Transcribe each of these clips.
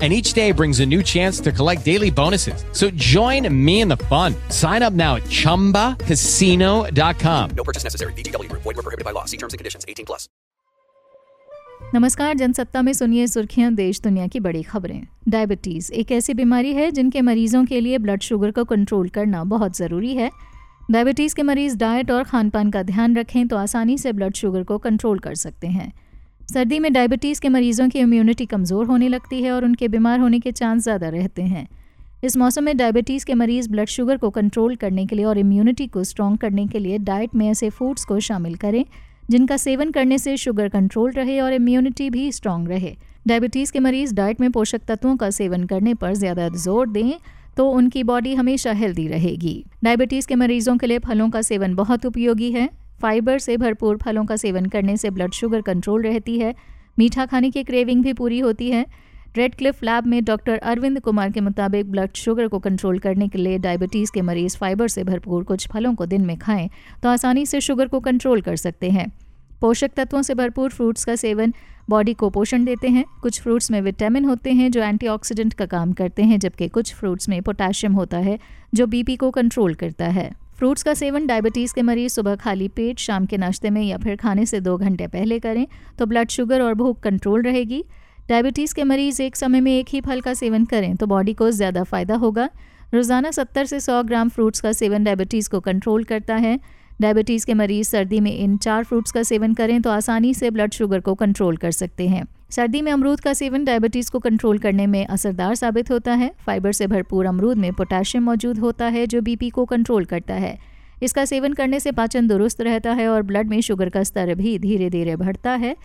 and each day brings a new chance to collect daily bonuses. So join me in the fun. Sign up now at ChumbaCasino.com. No purchase necessary. VGW Group. Void were prohibited by law. See terms and conditions. 18 plus. नमस्कार जनसत्ता में सुनिए सुर्खियां देश दुनिया की बड़ी खबरें diabetes एक ऐसी बीमारी है जिनके मरीजों के लिए ब्लड शुगर को कंट्रोल करना बहुत ज़रूरी है डायबिटीज़ के मरीज डाइट और खान पान का ध्यान रखें तो आसानी से ब्लड शुगर को कंट्रोल कर सकते हैं सर्दी में डायबिटीज़ के मरीजों की इम्यूनिटी कमज़ोर होने लगती है और उनके बीमार होने के चांस ज़्यादा रहते हैं। इस मौसम में डायबिटीज़ के मरीज़ ब्लड शुगर को कंट्रोल करने के लिए और इम्यूनिटी को स्ट्रॉन्ग करने के लिए डाइट में ऐसे फूड्स को शामिल करें, जिनका सेवन करने से शुगर कंट्रोल रहे और इम्यूनिटी भी स्ट्रांग रहे। डायबिटीज़ के मरीज़ डाइट में पोषक तत्वों का सेवन करने पर ज़्यादा ज़ोर दें तो उनकी बॉडी हमेशा हेल्दी रहेगी। डायबिटीज़ के मरीजों के लिए फलों का सेवन बहुत उपयोगी है। फाइबर से भरपूर फलों का सेवन करने से ब्लड शुगर कंट्रोल रहती है। मीठा खाने की क्रेविंग भी पूरी होती है। रेड क्लिफ लैब में डॉक्टर अरविंद कुमार के मुताबिक ब्लड शुगर को कंट्रोल करने के लिए डायबिटीज़ के मरीज़ फाइबर से भरपूर कुछ फलों को दिन में खाएँ तो आसानी से शुगर को कंट्रोल कर सकते हैं। पोषक तत्वों से भरपूर फ्रूट्स का सेवन बॉडी को पोषण देते हैं। कुछ फ्रूट्स में विटामिन होते हैं जो एंटीऑक्सीडेंट का काम करते हैं, जबकि कुछ फ्रूट्स में पोटाशियम होता है, जो बीपी को कंट्रोल करता है। फ्रूट्स का सेवन डायबिटीज़ के मरीज़ सुबह खाली पेट, शाम के नाश्ते में या फिर खाने से दो घंटे पहले करें तो ब्लड शुगर और भूख कंट्रोल रहेगी। डायबिटीज़ के मरीज़ एक समय में एक ही फल का सेवन करें तो बॉडी को ज़्यादा फ़ायदा होगा। रोज़ाना 70 से 100 ग्राम फ्रूट्स का सेवन डायबिटीज़ को कंट्रोल करता है। डायबिटीज़ के मरीज़ सर्दी में इन चार फ्रूट्स का सेवन करें तो आसानी से ब्लड शुगर को कंट्रोल कर सकते हैं। सर्दी में अमरूद का सेवन डायबिटीज़ को कंट्रोल करने में असरदार साबित होता है। फाइबर से भरपूर अमरूद में पोटाशियम मौजूद होता है, जो बीपी को कंट्रोल करता है। इसका सेवन करने से पाचन दुरुस्त रहता है और ब्लड में शुगर का स्तर भी धीरे धीरे बढ़ता है।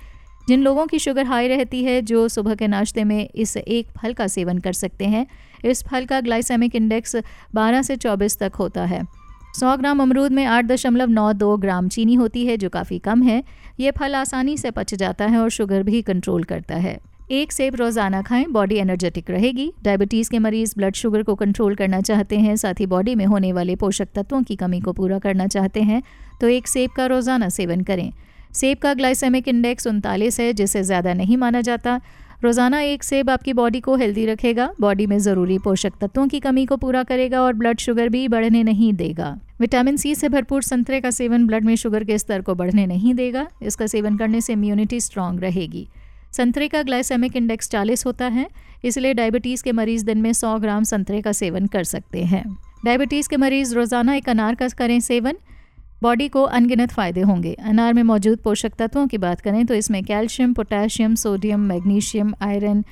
जिन लोगों की शुगर हाई रहती है, जो सुबह के नाश्ते में इस एक फल का सेवन कर सकते हैं, इस फल का ग्लाइसेमिक इंडेक्स 12 से 24 तक होता है। 100 ग्राम अमरूद में आठ दशमलव नौ दो ग्राम चीनी होती है, जो काफ़ी कम है। ये फल आसानी से पच जाता है और शुगर भी कंट्रोल करता है। एक सेब रोज़ाना खाएँ, बॉडी एनर्जेटिक रहेगी। डायबिटीज़ के मरीज़ ब्लड शुगर को कंट्रोल करना चाहते हैं, साथ ही बॉडी में होने वाले पोषक तत्वों की कमी को पूरा करना चाहते हैं तो एक सेब का रोज़ाना सेवन करें। सेब का ग्लाइसेमिक इंडेक्स उनतालीस है, जिसे ज़्यादा नहीं माना जाता। रोज़ाना एक सेब आपकी बॉडी को हेल्दी रखेगा बॉडी में ज़रूरी पोषक तत्वों की कमी को पूरा करेगा और ब्लड शुगर भी बढ़ने नहीं देगा। विटामिन सी से भरपूर संतरे का सेवन ब्लड में शुगर के स्तर को बढ़ने नहीं देगा, इसका सेवन करने से इम्यूनिटी स्ट्रांग रहेगी। संतरे का ग्लाइसेमिक इंडेक्स 40 होता है, इसलिए डायबिटीज़ के मरीज़ दिन में 100 ग्राम संतरे का सेवन कर सकते हैं। डायबिटीज़ के मरीज़ रोज़ाना एक अनार का करें सेवन बॉडी को अनगिनत फ़ायदे होंगे। अनार में मौजूद पोषक तत्वों की बात करें तो इसमें calcium, potassium, sodium, magnesium, iron,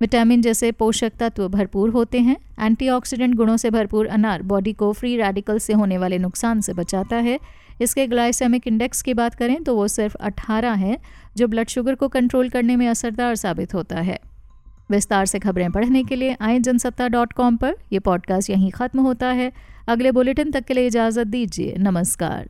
vitamin जैसे पोषक तत्व भरपूर होते हैं। एंटीऑक्सीडेंट गुणों से भरपूर अनार बॉडी को फ्री रेडिकल से होने वाले नुकसान से बचाता है। इसके ग्लाइसेमिक इंडेक्स की बात करें तो वो सिर्फ़ 18 है, जो ब्लड शुगर को कंट्रोल करने में असरदार साबित होता है। विस्तार से खबरें पढ़ने के लिए आए जनसत्ता डॉट कॉम पर। यह पॉडकास्ट यहीं ख़त्म होता है। अगले बुलेटिन तक के लिए इजाज़त दीजिए। नमस्कार।